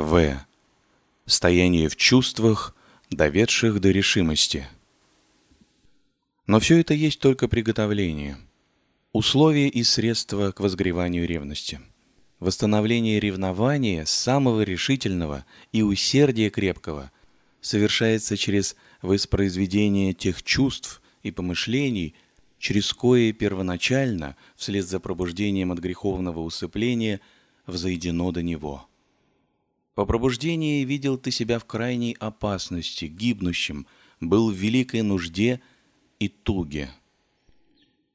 В. Стояние в чувствах, доведших до решимости. Но все это есть только приготовление. Условия и средства к возгреванию ревности. Восстановление ревнования самого решительного и усердия крепкого совершается через воспроизведение тех чувств и помышлений, через кое первоначально, вслед за пробуждением от греховного усыпления, взойдено до него. По пробуждении видел ты себя в крайней опасности, гибнущим, был в великой нужде и туге.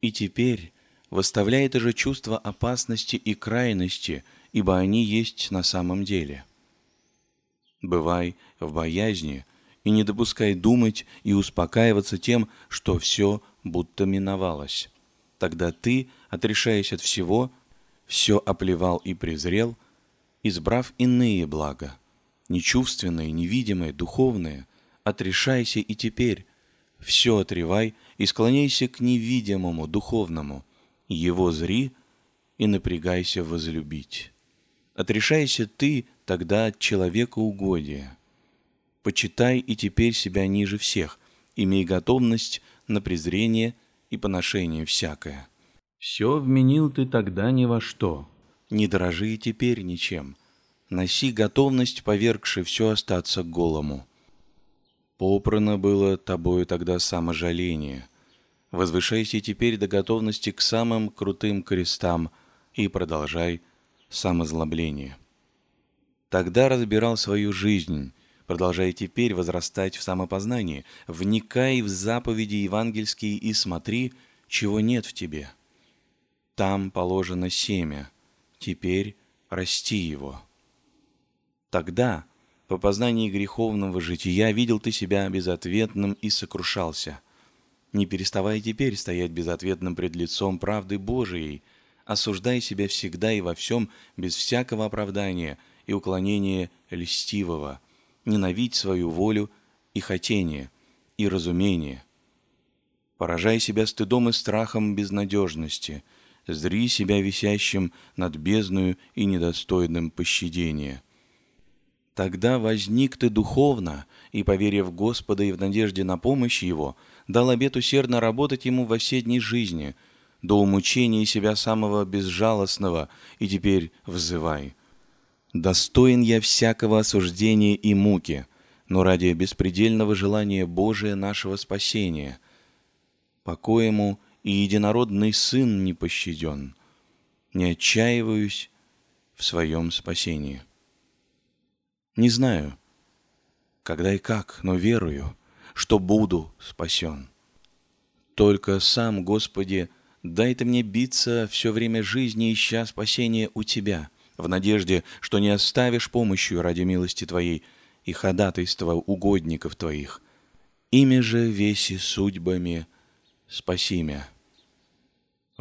И теперь выставляет же чувство опасности и крайности, ибо они есть на самом деле. Бывай в боязни и не допускай думать и успокаиваться тем, что все будто миновалось. Тогда ты, отрешаясь от всего, все оплевал и презрел – избрав иные блага, нечувственные, невидимые, духовные, отрешайся и теперь, все отревай и склоняйся к невидимому, духовному, его зри и напрягайся возлюбить. Отрешайся ты тогда от человека угодия. Почитай и теперь себя ниже всех, имей готовность на презрение и поношение всякое. Все вменил ты тогда ни во что, не дорожи и теперь ничем. Носи готовность, повергши все остаться голому. Попрано было тобою тогда саможаление. Возвышайся теперь до готовности к самым крутым крестам и продолжай самозлобление. Тогда разбирал свою жизнь, продолжай теперь возрастать в самопознании, вникай в заповеди евангельские и смотри, чего нет в тебе. Там положено семя — теперь расти его. Тогда, по познании греховного жития, видел ты себя безответным и сокрушался. Не переставай теперь стоять безответным пред лицом правды Божией, осуждай себя всегда и во всем без всякого оправдания и уклонения льстивого, ненавидь свою волю и хотение, и разумение. Поражай себя стыдом и страхом безнадежности – зри себя висящим над бездною и недостойным пощадения. Тогда возник ты духовно, и, поверив Господа и в надежде на помощь Его, дал обет усердно работать Ему во все дни жизни, до умучения себя самого безжалостного, и теперь взывай. Достоин я всякого осуждения и муки, но ради беспредельного желания Божия нашего спасения. Покоему и единородный Сын не пощаден. Не отчаиваюсь в своем спасении. Не знаю, когда и как, но верую, что буду спасен. Только сам, Господи, дай Ты мне биться все время жизни, ища спасения у Тебя, в надежде, что не оставишь помощью ради милости Твоей и ходатайства угодников Твоих. Ими же веси судьбами спаси меня.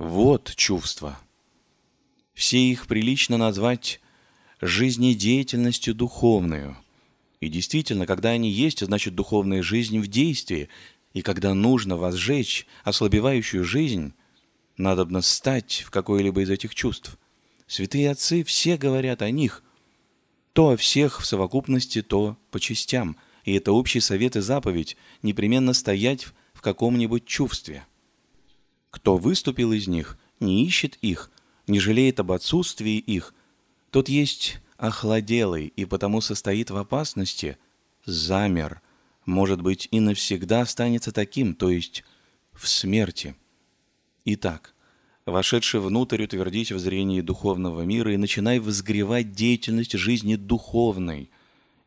Вот чувства. Все их прилично назвать жизнедеятельностью духовную. И действительно, когда они есть, значит духовная жизнь в действии, и когда нужно возжечь ослабевающую жизнь, надобно стать в какое-либо из этих чувств. Святые отцы все говорят о них, то о всех в совокупности, то по частям, и это общий совет и заповедь непременно стоять в каком-нибудь чувстве – кто выступил из них, не ищет их, не жалеет об отсутствии их, тот есть охладелый и потому состоит в опасности, замер, может быть, и навсегда останется таким, то есть в смерти. Итак, вошедший внутрь, утвердись в зрении духовного мира и начинай возгревать деятельность жизни духовной,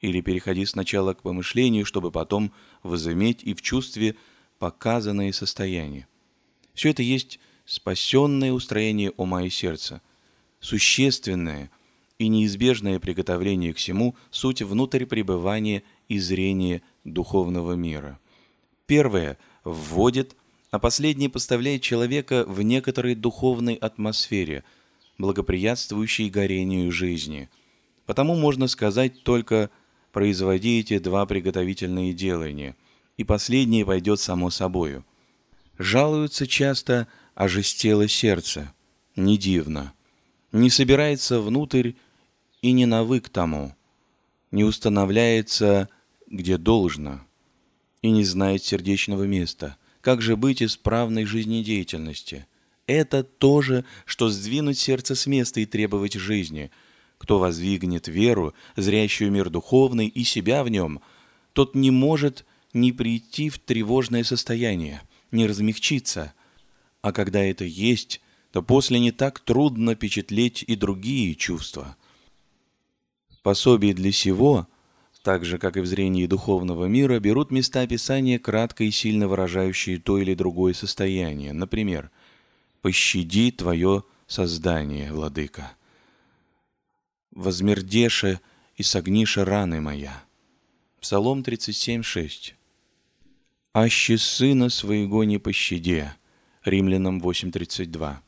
или переходи сначала к помышлению, чтобы потом возыметь и в чувстве показанное состояние. Все это есть спасенное устроение ума и сердца, существенное и неизбежное приготовление к всему суть внутрь пребывания и зрения духовного мира. Первое вводит, а последнее поставляет человека в некоторой духовной атмосфере, благоприятствующей горению жизни. Потому можно сказать только «производи эти два приготовительные делания», и последнее пойдет само собою – Жалуются часто, ожестело сердце. Не дивно. Не собирается внутрь и не навык тому. не устанавливается, где должно, и не знает сердечного места. Как же быть исправной жизнедеятельности? Это то же, что сдвинуть сердце с места и требовать жизни. Кто воздвигнет веру, зрящую мир духовный и себя в нем, тот не может не прийти в тревожное состояние, не размягчиться. А когда это есть, то после не так трудно впечатлеть и другие чувства. Пособие для сего, так же, как и в зрении духовного мира, берут места описания кратко и сильно выражающие то или другое состояние. Например, «Пощади твое создание, владыка», «Возмердеше и согнише раны моя». Псалом 37.6 «Аще сына своего не пощаде» Римлянам 8.32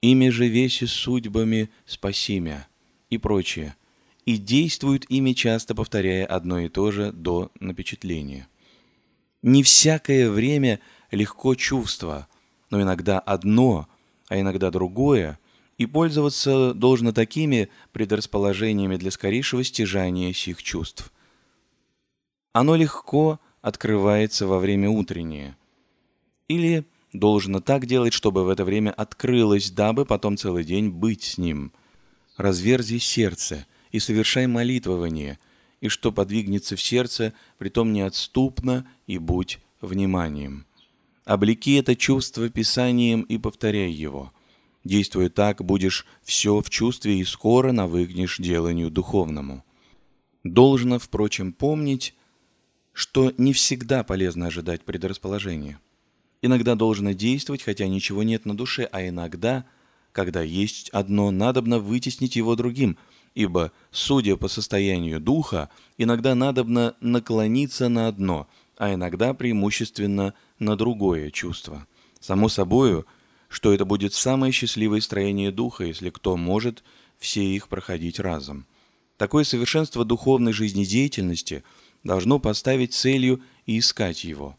«Ими же веси судьбами спасимя» и прочее, и действуют ими часто повторяя одно и то же до напечатления. Не всякое время легко чувство, но иногда одно, а иногда другое, и пользоваться должно такими предрасположениями для скорейшего стяжания сих чувств. Оно легко открывается во время утреннее. Или должно так делать, чтобы в это время открылось, дабы потом целый день быть с ним. Разверзи сердце и совершай молитвование, и что подвигнется в сердце, притом неотступно и будь вниманием. Облеки это чувство Писанием и повторяй его. Действуя так, будешь все в чувстве и скоро навыкнешь деланию духовному. Должно, впрочем, помнить, что не всегда полезно ожидать предрасположения. Иногда должно действовать, хотя ничего нет на душе, а иногда, когда есть одно, надобно вытеснить его другим, ибо, судя по состоянию духа, иногда надобно наклониться на одно, а иногда преимущественно на другое чувство. Само собою, что это будет самое счастливое строение духа, если кто может все их проходить разом. Такое совершенство духовной жизнедеятельности – должно поставить целью и искать его.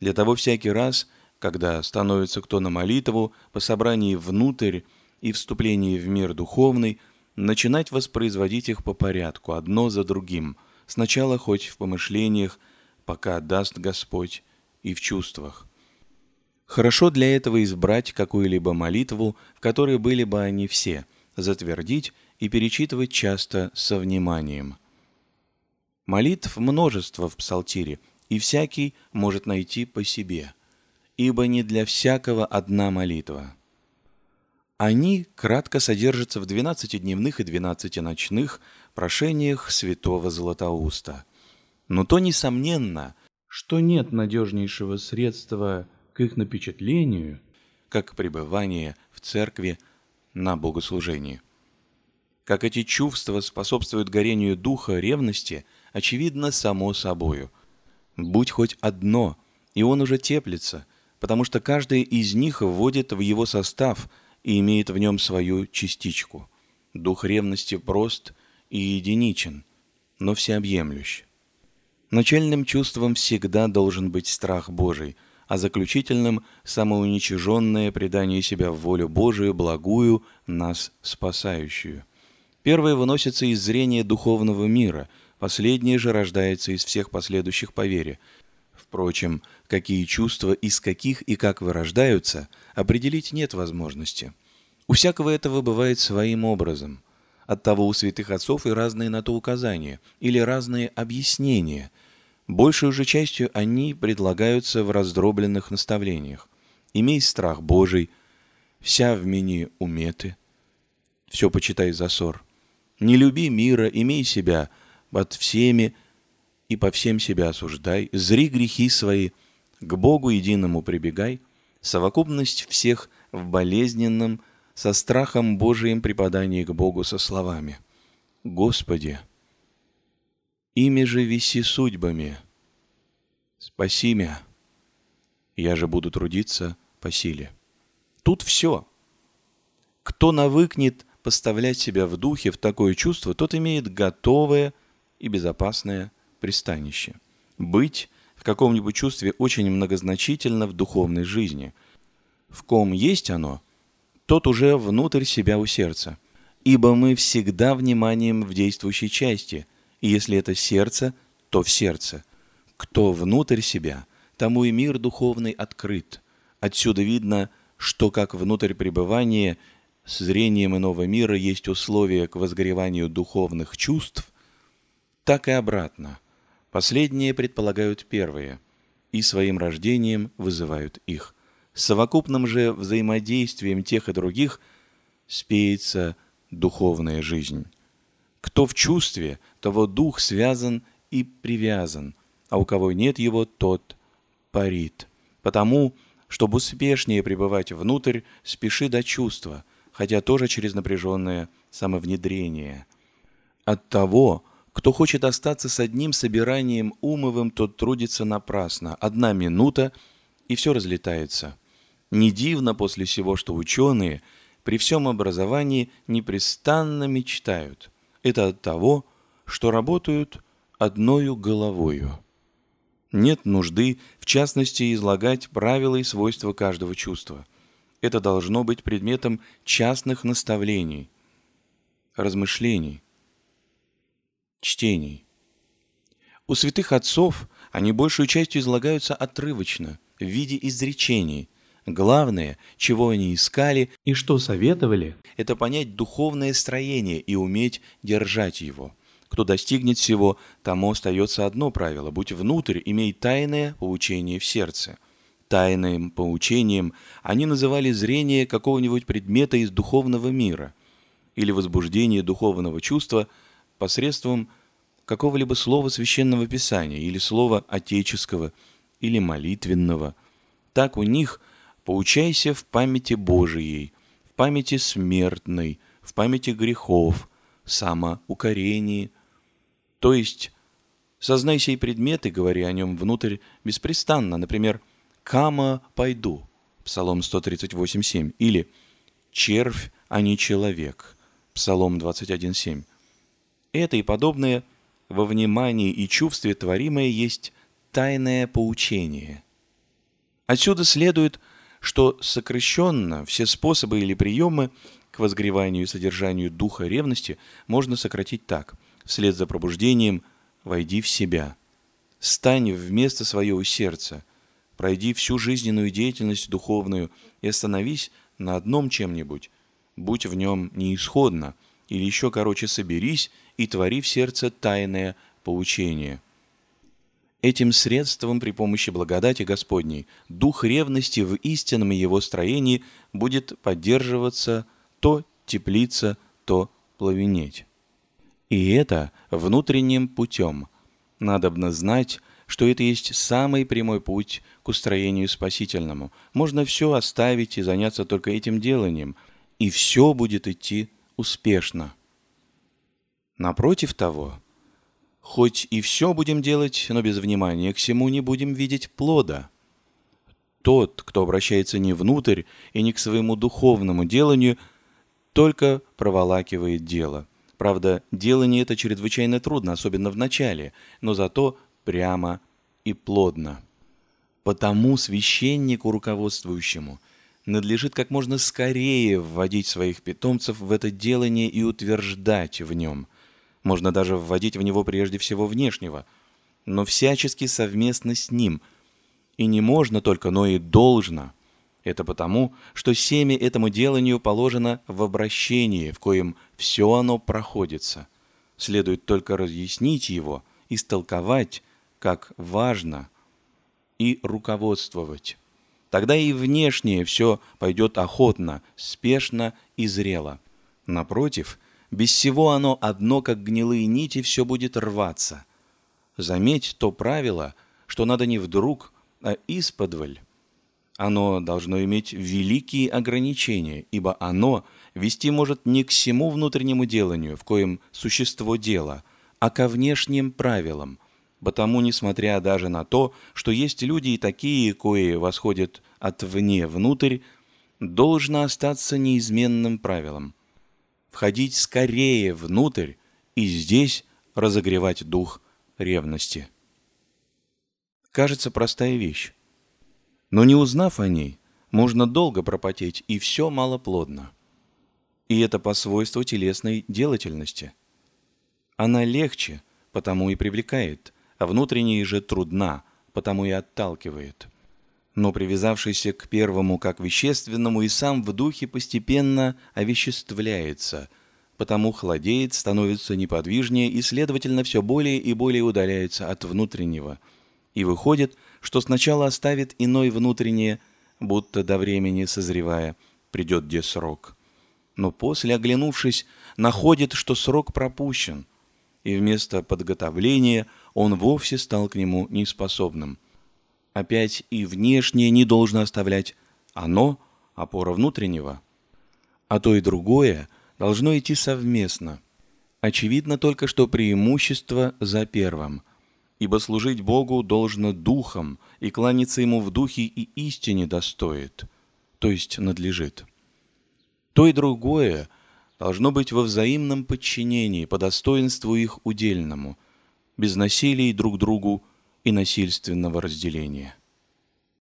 Для того всякий раз, когда становится кто на молитву, по собрании внутрь и вступлении в мир духовный, начинать воспроизводить их по порядку, одно за другим, сначала хоть в помышлениях, пока даст Господь, и в чувствах. Хорошо для этого избрать какую-либо молитву, в которой были бы они все, затвердить и перечитывать часто со вниманием – Молитв множество в псалтире, и всякий может найти по себе, ибо не для всякого одна молитва. Они кратко содержатся в двенадцатидневных и двенадцатиночных прошениях святого Златоуста. Но то несомненно, что нет надежнейшего средства к их напечатлению, как пребывание в церкви на богослужении. Как эти чувства способствуют горению духа ревности – очевидно само собою. Будь хоть одно, и он уже теплится, потому что каждая из них вводит в его состав и имеет в нем свою частичку. Дух ревности прост и единичен, но всеобъемлющ. Начальным чувством всегда должен быть страх Божий, а заключительным – самоуничиженное предание себя в волю Божию, благую, нас спасающую. Первое выносится из зрения духовного мира – Последнее же рождается из всех последующих по вере. Впрочем, какие чувства из каких и как вырождаются, определить нет возможности. У всякого этого бывает своим образом. Оттого у святых отцов и разные на то указания, или разные объяснения. Большую же частью они предлагаются в раздробленных наставлениях. «Имей страх Божий», «Вся в мини уметы», «Все почитай за ссор», «Не люби мира, имей себя», под всеми и по всем себя осуждай, зри грехи свои, к Богу единому прибегай, совокупность всех в болезненном, со страхом Божиим преподании к Богу со словами. «Господи, ими же виси судьбами, спаси меня, я же буду трудиться по силе». Тут все. Кто навыкнет поставлять себя в духе в такое чувство, тот имеет готовое – и безопасное пристанище. Быть в каком-нибудь чувстве очень многозначительно в духовной жизни. В ком есть оно, тот уже внутрь себя у сердца. Ибо мы всегда вниманием в действующей части, и если это сердце, то в сердце. Кто внутрь себя, тому и мир духовный открыт. Отсюда видно, что как внутрь пребывания с зрением иного мира есть условия к возгореванию духовных чувств, так и обратно. Последние предполагают первые и своим рождением вызывают их. Совокупным же взаимодействием тех и других спеется духовная жизнь. Кто в чувстве, того дух связан и привязан, а у кого нет его, тот парит. Потому, чтобы успешнее пребывать внутрь, спеши до чувства, хотя тоже через напряженное самовнедрение. От того, кто хочет остаться с одним собиранием умовым, тот трудится напрасно. Одна минута, и все разлетается. Не дивно после всего, что ученые при всем образовании непрестанно мечтают – это от того, что работают одною головою. Нет нужды, в частности, излагать правила и свойства каждого чувства. Это должно быть предметом частных наставлений, размышлений, чтений. У святых отцов они большую частью излагаются отрывочно, в виде изречений, Главное, чего они искали и что советовали, это понять духовное строение и уметь держать его. Кто достигнет всего, тому остается одно правило – будь внутрь, имей тайное поучение в сердце. Тайным поучением они называли зрение какого-нибудь предмета из духовного мира или возбуждение духовного чувства посредством какого-либо слова священного писания или слова отеческого или молитвенного. Так у них – Поучайся в памяти Божией, в памяти смертной, в памяти грехов, самоукорении. То есть, сознай сей предмет и говори о нем внутрь беспрестанно. Например, «Кама пойду» Псалом 138.7 или «Червь, а не человек» Псалом 21.7. Это и подобное во внимании и чувстве творимое есть тайное поучение. Отсюда следует – что сокращенно все способы или приемы к возгреванию и содержанию духа ревности можно сократить так. Вслед за пробуждением «войди в себя». Стань вместо своего сердца, пройди всю жизненную деятельность духовную и остановись на одном чем-нибудь, будь в нем неисходно, или еще короче соберись и твори в сердце тайное поучение. Этим средством при помощи благодати Господней дух ревности в истинном его строении будет поддерживаться то теплиться, то плавенеть. И это внутренним путем. Надобно знать, что это есть самый прямой путь к устроению спасительному. Можно все оставить и заняться только этим деланием, и все будет идти успешно. Напротив того, Хоть и все будем делать, но без внимания к всему не будем видеть плода. Тот, кто обращается не внутрь и не к своему духовному деланию, только проволакивает дело. Правда, делание это чрезвычайно трудно, особенно в начале, но зато прямо и плодно. Потому священнику руководствующему надлежит как можно скорее вводить своих питомцев в это делание и утверждать в нем – можно даже вводить в него прежде всего внешнего, но всячески совместно с ним. И не можно только, но и должно. Это потому, что семя этому деланию положено в обращении, в коем все оно проходится. Следует только разъяснить его, истолковать, как важно, и руководствовать. Тогда и внешнее все пойдет охотно, спешно и зрело. Напротив, без всего оно одно, как гнилые нити, все будет рваться. Заметь то правило, что надо не вдруг, а исподволь. Оно должно иметь великие ограничения, ибо оно вести может не к всему внутреннему деланию, в коем существо дела, а ко внешним правилам. Потому, несмотря даже на то, что есть люди и такие, кои восходят от вне внутрь, должно остаться неизменным правилом – входить скорее внутрь и здесь разогревать дух ревности. Кажется, простая вещь. Но не узнав о ней, можно долго пропотеть, и все малоплодно. И это по свойству телесной делательности. Она легче, потому и привлекает, а внутренняя же трудна, потому и отталкивает. Но привязавшийся к первому как вещественному и сам в духе постепенно овеществляется, потому холодеет, становится неподвижнее и, следовательно, все более и более удаляется от внутреннего. И выходит, что сначала оставит иной внутреннее, будто до времени созревая, придет где срок. Но после, оглянувшись, находит, что срок пропущен, и вместо подготовления он вовсе стал к нему неспособным. Опять и внешнее не должно оставлять, оно – опора внутреннего. А то и другое должно идти совместно. Очевидно только, что преимущество за первым, ибо служить Богу должно духом, и кланяться Ему в духе и истине достоит, то есть надлежит. То и другое должно быть во взаимном подчинении по достоинству их удельному, без насилия друг другу и насильственного разделения.